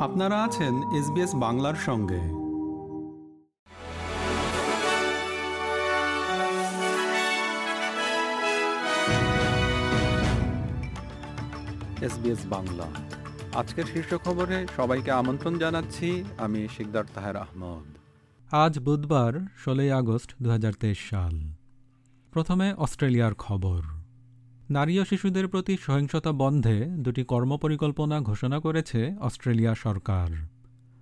আপনারা আছেন এসবিএস বাংলার সঙ্গে। এসবিএস বাংলা। আজকের শীর্ষ খবরে সবাইকে আমন্ত্রণ জানাচ্ছি আমি শিকদার তাহের আহমদ। আজ বুধবার ষোলোই আগস্ট দুহাজার তেইশ সাল। প্রথমে অস্ট্রেলিয়ার খবর। নারী ও শিশুদের প্রতি সহিংসতা বন্ধে দুটি কর্মপরিকল্পনা ঘোষণা করেছে অস্ট্রেলিয়া সরকার।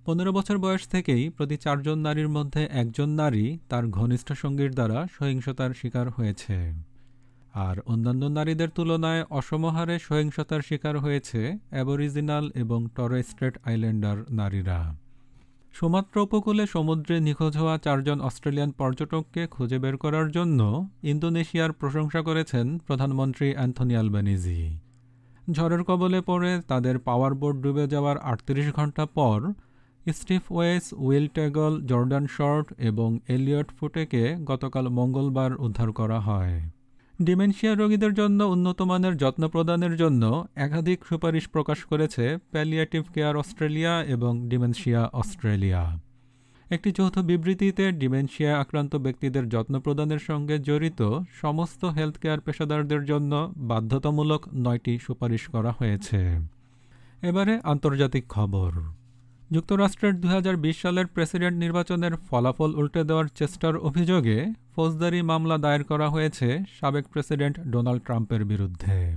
পনেরো বছর বয়স থেকেই প্রতি চারজন নারীর মধ্যে একজন নারী তার ঘনিষ্ঠ সঙ্গীর দ্বারা সহিংসতার শিকার হয়েছে। আর অন্যান্য নারীদের তুলনায় অসমহারে সহিংসতার শিকার হয়েছে অ্যাবরিজিনাল এবং টরেস্ট্রেট আইল্যান্ডার নারীরা। সুমাত্র উপকূলে সমুদ্রে নিখোঁজ হওয়া চারজন অস্ট্রেলিয়ান পর্যটককে খুঁজে বের করার জন্য ইন্দোনেশিয়ার প্রশংসা করেছেন প্রধানমন্ত্রী অ্যান্থনি আলবেনিজি। ঝড়ের কবলে পড়ে তাদের পাওয়ার বোট ডুবে যাওয়ার আটত্রিশ ঘণ্টা পর Steph Weis, Will Teagle, Jordan Short এবং এলিয়ট ফুটেকে গতকাল মঙ্গলবার উদ্ধার করা হয়। ডিমেনশিয়া রোগীদের জন্য উন্নত মানের যত্ন প্রদানের জন্য একাধিক সুপারিশ প্রকাশ করেছে প্যালিয়েটিভ কেয়ার অস্ট্রেলিয়া এবং ডিমেনশিয়া অস্ট্রেলিয়া। একটি যৌথ বিবৃতিতে ডিমেনশিয়া আক্রান্ত ব্যক্তিদের যত্ন প্রদানের সঙ্গে জড়িত সমস্ত হেলথ কেয়ার পেশাদারদের জন্য বাধ্যতামূলক নয়টি সুপারিশ করা হয়েছে। এবারে আন্তর্জাতিক খবর। যুক্তরাষ্ট্রের দু হাজার বিশ সালের প্রেসিডেন্ট নির্বাচনের ফলাফল উল্টে দেওয়ার চেষ্টার অভিযোগে ফৌজদারি মামলা দায়ের করা হয়েছে সাবেক প্রেসিডেন্ট ডোনাল্ড ট্রাম্পের বিরুদ্ধে।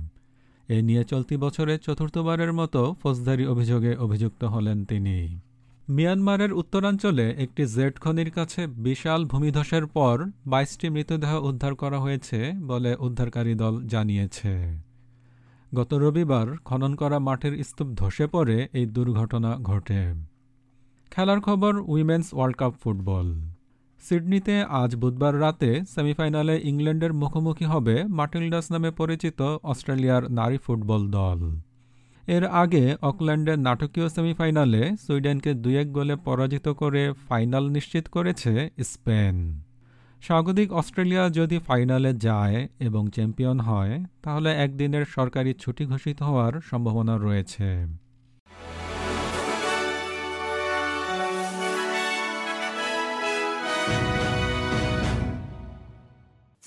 এ নিয়ে চলতি বছরে চতুর্থবারের মতো ফৌজদারি অভিযোগে অভিযুক্ত হলেন তিনি। মিয়ানমারের উত্তরাঞ্চলে একটি জেট খনির কাছে বিশাল ভূমিধসের পর বাইশটি মৃতদেহ উদ্ধার করা হয়েছে বলে উদ্ধারকারী দল জানিয়েছে। গত রবিবার খনন করা মাঠের স্তূপ ধসে পড়ে এই দুর্ঘটনা ঘটে। খেলার খবর উইমেন্স ওয়ার্ল্ড কাপ ফুটবল। সিডনিতে আজ বুধবার রাতে সেমিফাইনালে ইংল্যান্ডের মুখোমুখি হবে মার্টিলডাস নামে পরিচিত অস্ট্রেলিয়ার নারী ফুটবল দল। এর আগে অকল্যান্ডের নাটকীয় সেমিফাইনালে সুইডেনকে দুই এক গোলে পরাজিত করে ফাইনাল নিশ্চিত করেছে স্পেন। স্বাগতিক অস্ট্রেলিয়া যদি ফাইনালে যায় এবং চ্যাম্পিয়ন হয়, তাহলে একদিনের সরকারি ছুটি ঘোষিত হওয়ার সম্ভাবনা রয়েছে।